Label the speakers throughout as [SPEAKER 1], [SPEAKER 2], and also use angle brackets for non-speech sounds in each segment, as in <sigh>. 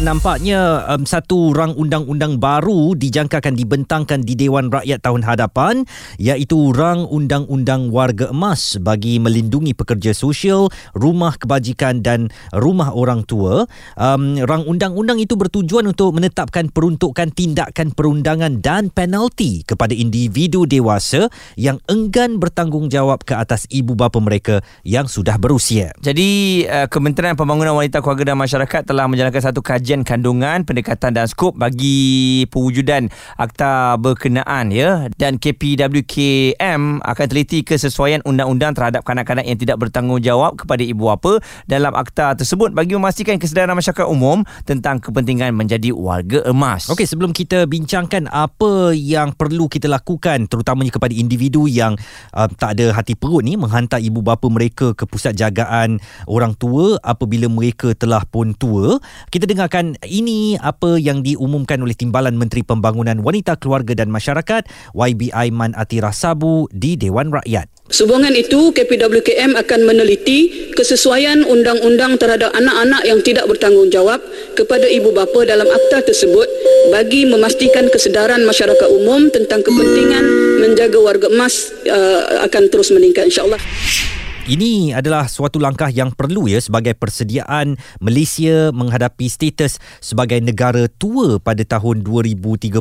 [SPEAKER 1] nampaknya um, satu rang undang-undang baru dijangkakan dibentangkan di Dewan Rakyat tahun hadapan iaitu rang undang-undang warga emas bagi melindungi pekerja sosial, rumah kebajikan dan rumah orang tua. Um, rang undang-undang itu bertujuan untuk menetapkan peruntukan tindakan perundangan dan penalti kepada individu dewasa yang enggan bertanggungjawab ke atas ibu bapa mereka yang sudah berusia.
[SPEAKER 2] Jadi uh, Kementerian Pembangunan Wanita Keluarga dan Masyarakat telah menjalankan satu kajian kajian kandungan, pendekatan dan skop bagi pewujudan akta berkenaan ya dan KPWKM akan teliti kesesuaian undang-undang terhadap kanak-kanak yang tidak bertanggungjawab kepada ibu bapa dalam akta tersebut bagi memastikan kesedaran masyarakat umum tentang kepentingan menjadi warga emas.
[SPEAKER 1] Okey, sebelum kita bincangkan apa yang perlu kita lakukan terutamanya kepada individu yang uh, tak ada hati perut ni menghantar ibu bapa mereka ke pusat jagaan orang tua apabila mereka telah pun tua, kita dengarkan dengarkan ini apa yang diumumkan oleh Timbalan Menteri Pembangunan Wanita Keluarga dan Masyarakat YB Aiman Atira Sabu di Dewan Rakyat.
[SPEAKER 3] Sehubungan itu, KPWKM akan meneliti kesesuaian undang-undang terhadap anak-anak yang tidak bertanggungjawab kepada ibu bapa dalam akta tersebut bagi memastikan kesedaran masyarakat umum tentang kepentingan menjaga warga emas uh, akan terus meningkat insyaAllah.
[SPEAKER 1] Ini adalah suatu langkah yang perlu ya sebagai persediaan Malaysia menghadapi status sebagai negara tua pada tahun 2030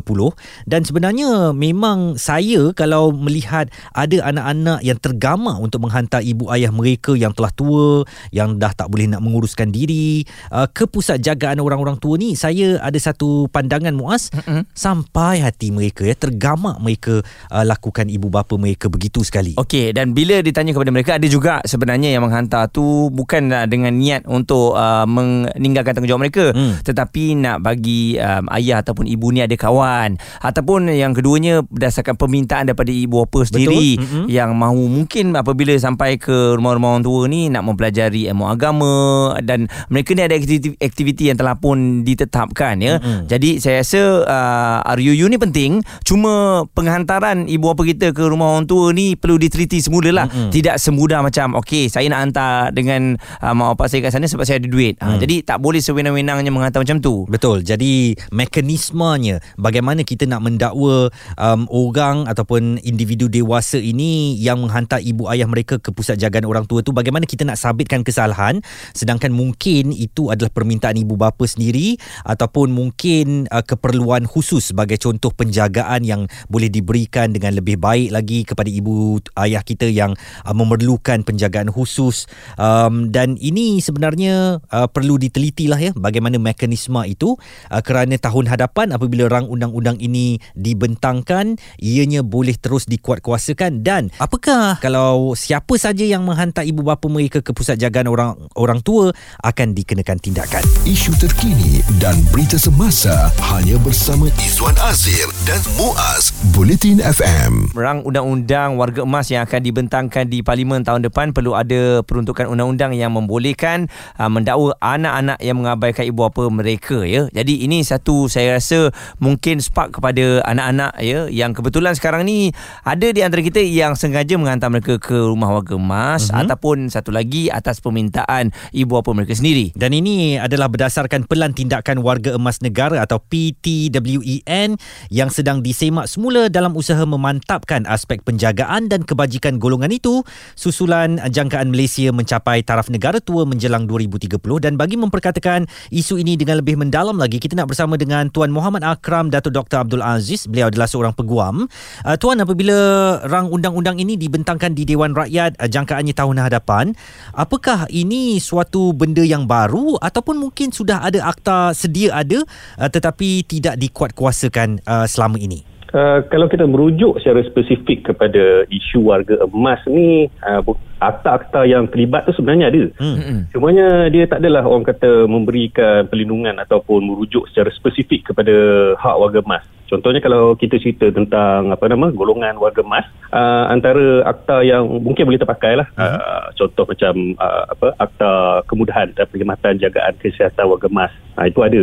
[SPEAKER 1] dan sebenarnya memang saya kalau melihat ada anak-anak yang tergama untuk menghantar ibu ayah mereka yang telah tua yang dah tak boleh nak menguruskan diri uh, ke pusat jagaan orang-orang tua ni saya ada satu pandangan muas mm-hmm. sampai hati mereka ya tergama mereka uh, lakukan ibu bapa mereka begitu sekali.
[SPEAKER 2] Okey dan bila ditanya kepada mereka ada juga sebenarnya yang menghantar tu bukan dengan niat untuk uh, meninggalkan tanggungjawab mereka hmm. tetapi nak bagi um, ayah ataupun ibu ni ada kawan ataupun yang keduanya berdasarkan permintaan daripada ibu bapa sendiri mm-hmm. yang mahu mungkin apabila sampai ke rumah-rumah orang tua ni nak mempelajari ilmu agama dan mereka ni ada aktiviti, aktiviti yang telah pun ditetapkan ya mm-hmm. jadi saya rasa uh, RUU ni penting cuma penghantaran ibu bapa kita ke rumah orang tua ni perlu diteliti semula lah mm-hmm. tidak semudah macam macam okey saya nak hantar dengan uh, mak bapak saya kat sana sebab saya ada duit. Ah, hmm. Uh, jadi tak boleh sewenang-wenangnya menghantar macam tu.
[SPEAKER 1] Betul. Jadi mekanismenya bagaimana kita nak mendakwa um, orang ataupun individu dewasa ini yang menghantar ibu ayah mereka ke pusat jagaan orang tua tu bagaimana kita nak sabitkan kesalahan sedangkan mungkin itu adalah permintaan ibu bapa sendiri ataupun mungkin uh, keperluan khusus sebagai contoh penjagaan yang boleh diberikan dengan lebih baik lagi kepada ibu ayah kita yang uh, memerlukan penjagaan khusus. Um, dan ini sebenarnya uh, perlu diteliti lah ya bagaimana mekanisme itu uh, kerana tahun hadapan apabila rang undang-undang ini dibentangkan ianya boleh terus dikuatkuasakan. Dan apakah kalau siapa saja yang menghantar ibu bapa mereka ke pusat jagaan orang orang tua akan dikenakan tindakan.
[SPEAKER 4] Isu terkini dan berita semasa hanya bersama Izwan Azir dan Muaz Bulletin FM
[SPEAKER 2] rang undang-undang warga emas yang akan dibentangkan di parlimen tahun depan depan perlu ada peruntukan undang-undang yang membolehkan uh, mendakwa anak-anak yang mengabaikan ibu bapa mereka ya. Jadi ini satu saya rasa mungkin spark kepada anak-anak ya yang kebetulan sekarang ni ada di antara kita yang sengaja menghantar mereka ke rumah warga emas uh-huh. ataupun satu lagi atas permintaan ibu bapa mereka sendiri.
[SPEAKER 1] Dan ini adalah berdasarkan pelan tindakan warga emas negara atau PTWEN yang sedang disemak semula dalam usaha memantapkan aspek penjagaan dan kebajikan golongan itu susulan Perjalanan jangkaan Malaysia mencapai taraf negara tua menjelang 2030 dan bagi memperkatakan isu ini dengan lebih mendalam lagi kita nak bersama dengan Tuan Muhammad Akram Datuk Dr Abdul Aziz. Beliau adalah seorang peguam. Uh, Tuan apabila rang undang-undang ini dibentangkan di Dewan Rakyat uh, jangkaannya tahun hadapan apakah ini suatu benda yang baru ataupun mungkin sudah ada akta sedia ada uh, tetapi tidak dikuatkuasakan selama ini
[SPEAKER 5] Uh, kalau kita merujuk secara spesifik kepada isu warga emas ni uh, akta-akta yang terlibat tu sebenarnya ada hmm. hmm. cumanya dia tak adalah orang kata memberikan perlindungan ataupun merujuk secara spesifik kepada hak warga emas Contohnya kalau kita cerita tentang apa nama golongan warga emas, uh, antara akta yang mungkin boleh terpakai lah. Uh-huh. Uh, contoh macam uh, apa akta kemudahan dan perkhidmatan jagaan kesihatan warga emas. Uh, itu ada.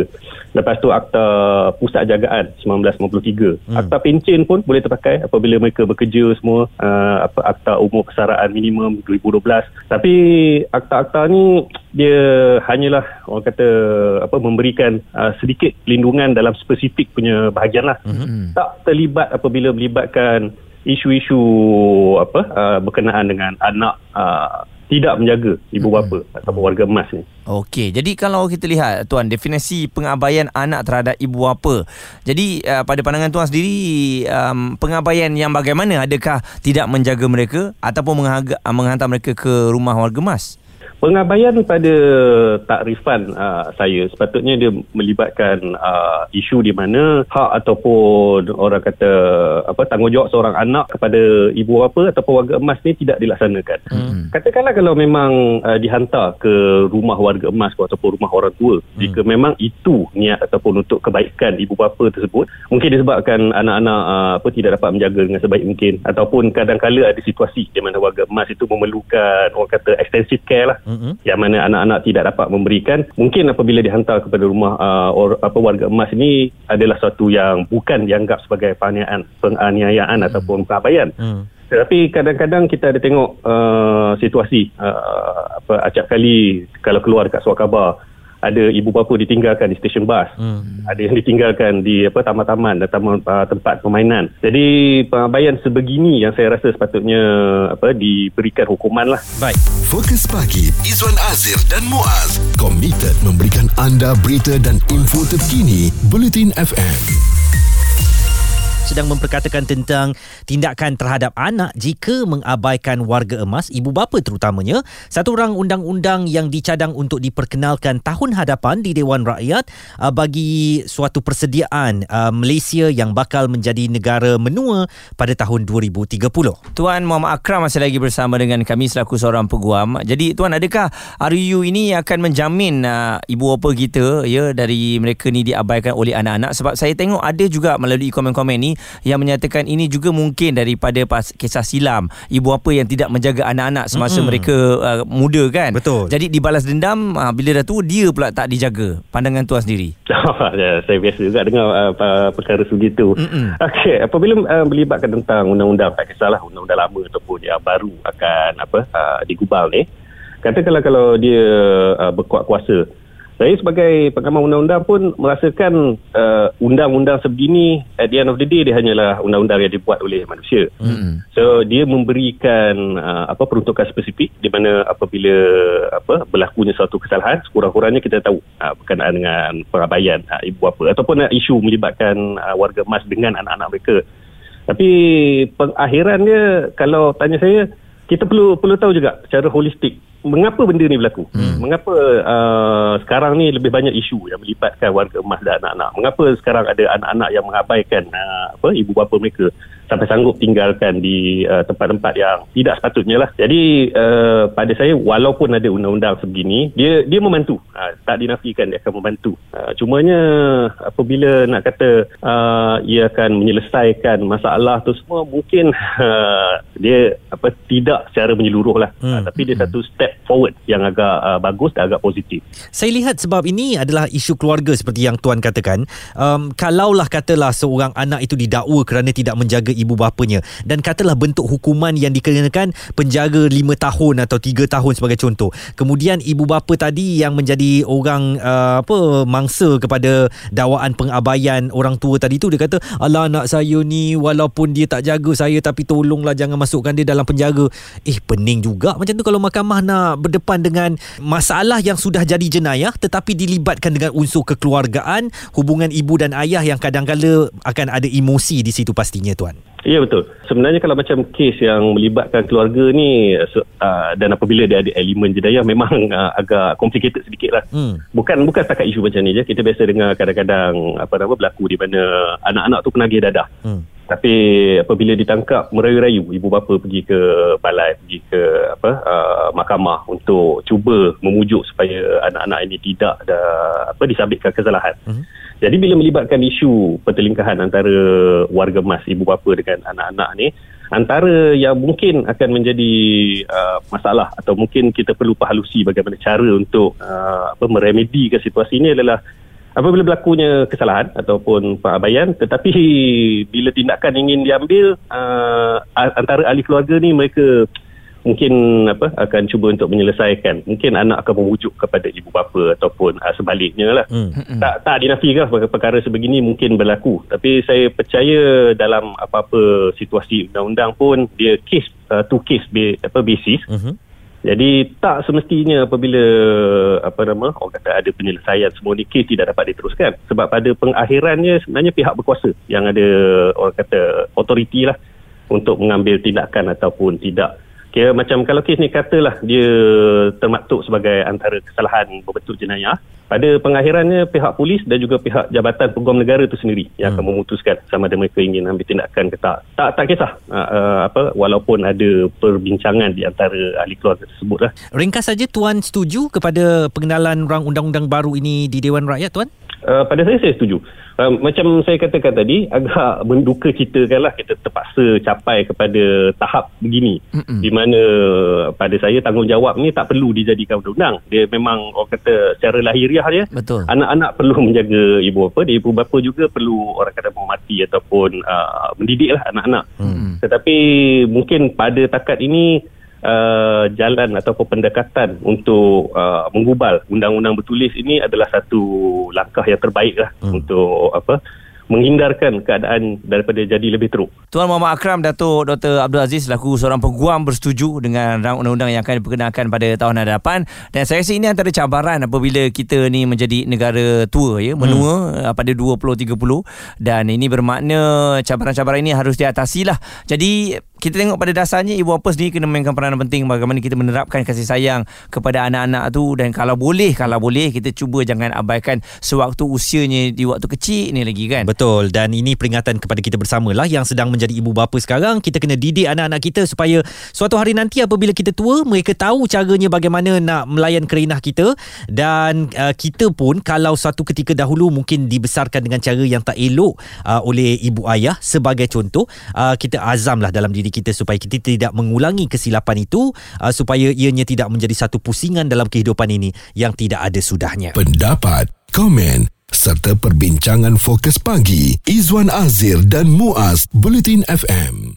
[SPEAKER 5] Lepas tu akta pusat jagaan 1953. Hmm. Akta pencen pun boleh terpakai apabila mereka bekerja semua. Uh, apa akta umur kesaraan minimum 2012. Tapi akta-akta ni dia hanyalah orang kata apa memberikan uh, sedikit pelindungan dalam spesifik punya bahagian lah. Mm-hmm. Tak terlibat apabila melibatkan isu-isu apa uh, berkenaan dengan anak uh, tidak menjaga ibu bapa hmm. ataupun warga emas ni.
[SPEAKER 2] Okey, jadi kalau kita lihat tuan definisi pengabaian anak terhadap ibu bapa. Jadi uh, pada pandangan tuan sendiri um, pengabaian yang bagaimana adakah tidak menjaga mereka ataupun menghantar mereka ke rumah warga emas?
[SPEAKER 5] Pengabaian pada takrifan uh, saya sepatutnya dia melibatkan uh, isu di mana hak ataupun orang kata apa tanggungjawab seorang anak kepada ibu bapa ataupun warga emas ni tidak dilaksanakan. Hmm. Katakanlah kalau memang uh, dihantar ke rumah warga emas ataupun rumah orang tua hmm. jika memang itu niat ataupun untuk kebaikan ibu bapa tersebut mungkin disebabkan anak-anak uh, apa tidak dapat menjaga dengan sebaik mungkin ataupun kadang-kala ada situasi di mana warga emas itu memerlukan orang kata extensive care lah mm-hmm. yang mana anak-anak tidak dapat memberikan mungkin apabila dihantar kepada rumah uh, or, apa warga emas ini adalah satu yang bukan dianggap sebagai penganiayaan penganiayaan mm-hmm. ataupun pengabaian mm. Tetapi kadang-kadang kita ada tengok uh, situasi uh, apa acap kali kalau keluar dekat surat khabar ada ibu bapa ditinggalkan di stesen bas. Hmm. ada yang ditinggalkan di apa taman-taman dan taman uh, tempat permainan. Jadi pengabaian sebegini yang saya rasa sepatutnya apa diberikan hukuman lah.
[SPEAKER 4] Baik. Fokus pagi Izwan Azir dan Muaz. Komited memberikan anda berita dan info terkini Bulletin FM
[SPEAKER 1] sedang memperkatakan tentang tindakan terhadap anak jika mengabaikan warga emas, ibu bapa terutamanya. Satu orang undang-undang yang dicadang untuk diperkenalkan tahun hadapan di Dewan Rakyat uh, bagi suatu persediaan uh, Malaysia yang bakal menjadi negara menua pada tahun 2030.
[SPEAKER 2] Tuan Muhammad Akram masih lagi bersama dengan kami selaku seorang peguam. Jadi tuan adakah RU ini akan menjamin uh, ibu bapa kita ya dari mereka ni diabaikan oleh anak-anak sebab saya tengok ada juga melalui komen-komen ni yang menyatakan ini juga mungkin daripada pas kisah silam. Ibu apa yang tidak menjaga anak-anak semasa mm-hmm. mereka uh, muda kan?
[SPEAKER 1] Betul.
[SPEAKER 2] Jadi dibalas dendam uh, bila dah tu dia pula tak dijaga. Pandangan tuan sendiri. <laughs>
[SPEAKER 5] Ya, saya biasa juga dengar uh, perkara segitu. Mm-hmm. okey apabila uh, melibatkan tentang undang-undang tak kisahlah undang-undang lama ataupun yang baru akan apa uh, digubal ni katakanlah kalau dia uh, berkuat kuasa saya sebagai pengamal undang-undang pun merasakan uh, undang-undang sebegini at the end of the day dia hanyalah undang-undang yang dibuat oleh manusia. Mm-hmm. So dia memberikan uh, apa peruntukan spesifik di mana apabila apa berlakunya suatu kesalahan sekurang-kurangnya kita tahu uh, berkenaan dengan perabaian uh, ibu bapa ataupun uh, isu melibatkan uh, warga emas dengan anak-anak mereka. Tapi pengakhirannya kalau tanya saya kita perlu perlu tahu juga secara holistik mengapa benda ni berlaku? Hmm. Mengapa uh, sekarang ni lebih banyak isu yang melibatkan warga emas dan anak-anak? Mengapa sekarang ada anak-anak yang mengabaikan uh, apa ibu bapa mereka sampai sanggup tinggalkan di uh, tempat-tempat yang tidak sepatutnya lah. Jadi uh, pada saya walaupun ada undang-undang sebegini, dia dia membantu. Uh, tak dinafikan dia akan membantu. Uh, cumanya apabila nak kata uh, ia akan menyelesaikan masalah tu semua mungkin <laughs> uh, dia apa tidak secara menyeluruh lah. Hmm. Uh, tapi dia hmm. satu step forward yang agak uh, bagus dan agak positif.
[SPEAKER 1] Saya lihat sebab ini adalah isu keluarga seperti yang tuan katakan. Um, kalaulah katalah seorang anak itu didakwa kerana tidak menjaga ibu bapanya dan katalah bentuk hukuman yang dikenakan penjara 5 tahun atau 3 tahun sebagai contoh. Kemudian ibu bapa tadi yang menjadi orang uh, apa mangsa kepada dakwaan pengabaian orang tua tadi tu dia kata, "Alah anak saya ni walaupun dia tak jaga saya tapi tolonglah jangan masukkan dia dalam penjara." Eh pening juga macam tu kalau mahkamah nak berdepan dengan masalah yang sudah jadi jenayah tetapi dilibatkan dengan unsur kekeluargaan, hubungan ibu dan ayah yang kadang-kala akan ada emosi di situ pastinya tuan.
[SPEAKER 5] Ya betul. Sebenarnya kalau macam kes yang melibatkan keluarga ni uh, dan apabila dia ada elemen jenayah memang uh, agak complicated sedikit lah. Hmm. Bukan bukan setakat isu macam ni je. Kita biasa dengar kadang-kadang apa nama berlaku di mana anak-anak tu penagih dadah. Hmm. Tapi apabila ditangkap merayu-rayu ibu bapa pergi ke balai pergi ke apa uh, mahkamah untuk cuba memujuk supaya anak-anak ini tidak ada apa disabitkan kesalahan. Hmm. Jadi bila melibatkan isu pertelingkahan antara warga emas ibu bapa dengan anak-anak ni antara yang mungkin akan menjadi uh, masalah atau mungkin kita perlu pahalusi bagaimana cara untuk uh, apa meremedikan situasi ini adalah apabila berlakunya kesalahan ataupun pengabaian tetapi bila tindakan ingin diambil uh, antara ahli keluarga ni mereka mungkin apa akan cuba untuk menyelesaikan. Mungkin anak akan merujuk kepada ibu bapa ataupun uh, sebaliknya lah. Hmm. tak tak dinafikan perkara sebegini mungkin berlaku. Tapi saya percaya dalam apa-apa situasi undang-undang pun dia case uh, to case be, apa basis. Hmm. Jadi tak semestinya apabila apa nama orang kata ada penyelesaian semua ni kes tidak dapat diteruskan. Sebab pada pengakhirannya sebenarnya pihak berkuasa yang ada orang kata authority lah untuk mengambil tindakan ataupun tidak Kira macam kalau kes ni katalah dia termaktub sebagai antara kesalahan berbentuk jenayah, pada pengakhirannya pihak polis dan juga pihak Jabatan Peguam Negara itu sendiri yang hmm. akan memutuskan sama ada mereka ingin ambil tindakan ke tak. Tak tak kisah uh, uh, apa walaupun ada perbincangan di antara ahli keluarga tersebut lah.
[SPEAKER 1] Ringkas saja tuan setuju kepada pengenalan rang undang-undang baru ini di Dewan Rakyat tuan?
[SPEAKER 5] Uh, pada saya saya setuju. Uh, macam saya katakan tadi agak menduka ceritakan lah kita terpaksa capai kepada tahap begini Mm-mm. di mana pada saya tanggungjawab ni tak perlu dijadikan undang-undang dia memang orang kata secara lahiriah dia
[SPEAKER 1] Betul.
[SPEAKER 5] anak-anak perlu <laughs> menjaga ibu bapa dia ibu bapa juga perlu orang kata menghormati ataupun uh, mendidik lah anak-anak Mm-mm. tetapi mungkin pada takat ini Uh, jalan ataupun pendekatan untuk uh, menggubal undang-undang bertulis ini adalah satu langkah yang terbaik lah hmm. untuk apa menghindarkan keadaan daripada jadi lebih teruk.
[SPEAKER 2] Tuan Muhammad Akram Datuk Dr. Abdul Aziz selaku seorang peguam bersetuju dengan rang undang-undang yang akan diperkenalkan pada tahun hadapan dan saya rasa ini antara cabaran apabila kita ni menjadi negara tua ya menua hmm. pada 2030 dan ini bermakna cabaran-cabaran ini harus diatasi lah. Jadi kita tengok pada dasarnya ibu bapa sendiri kena mainkan peranan penting bagaimana kita menerapkan kasih sayang kepada anak-anak tu dan kalau boleh kalau boleh kita cuba jangan abaikan sewaktu usianya di waktu kecil ni lagi kan?
[SPEAKER 1] Betul. Dan ini peringatan kepada kita bersamalah yang sedang menjadi ibu bapa sekarang. Kita kena didik anak-anak kita supaya suatu hari nanti apabila kita tua mereka tahu caranya bagaimana nak melayan kerinah kita. Dan uh, kita pun kalau satu ketika dahulu mungkin dibesarkan dengan cara yang tak elok uh, oleh ibu ayah sebagai contoh uh, kita azamlah dalam diri diri kita supaya kita tidak mengulangi kesilapan itu uh, supaya ianya tidak menjadi satu pusingan dalam kehidupan ini yang tidak ada sudahnya.
[SPEAKER 4] Pendapat, komen serta perbincangan fokus pagi Izwan Azir dan Muaz Bulletin FM.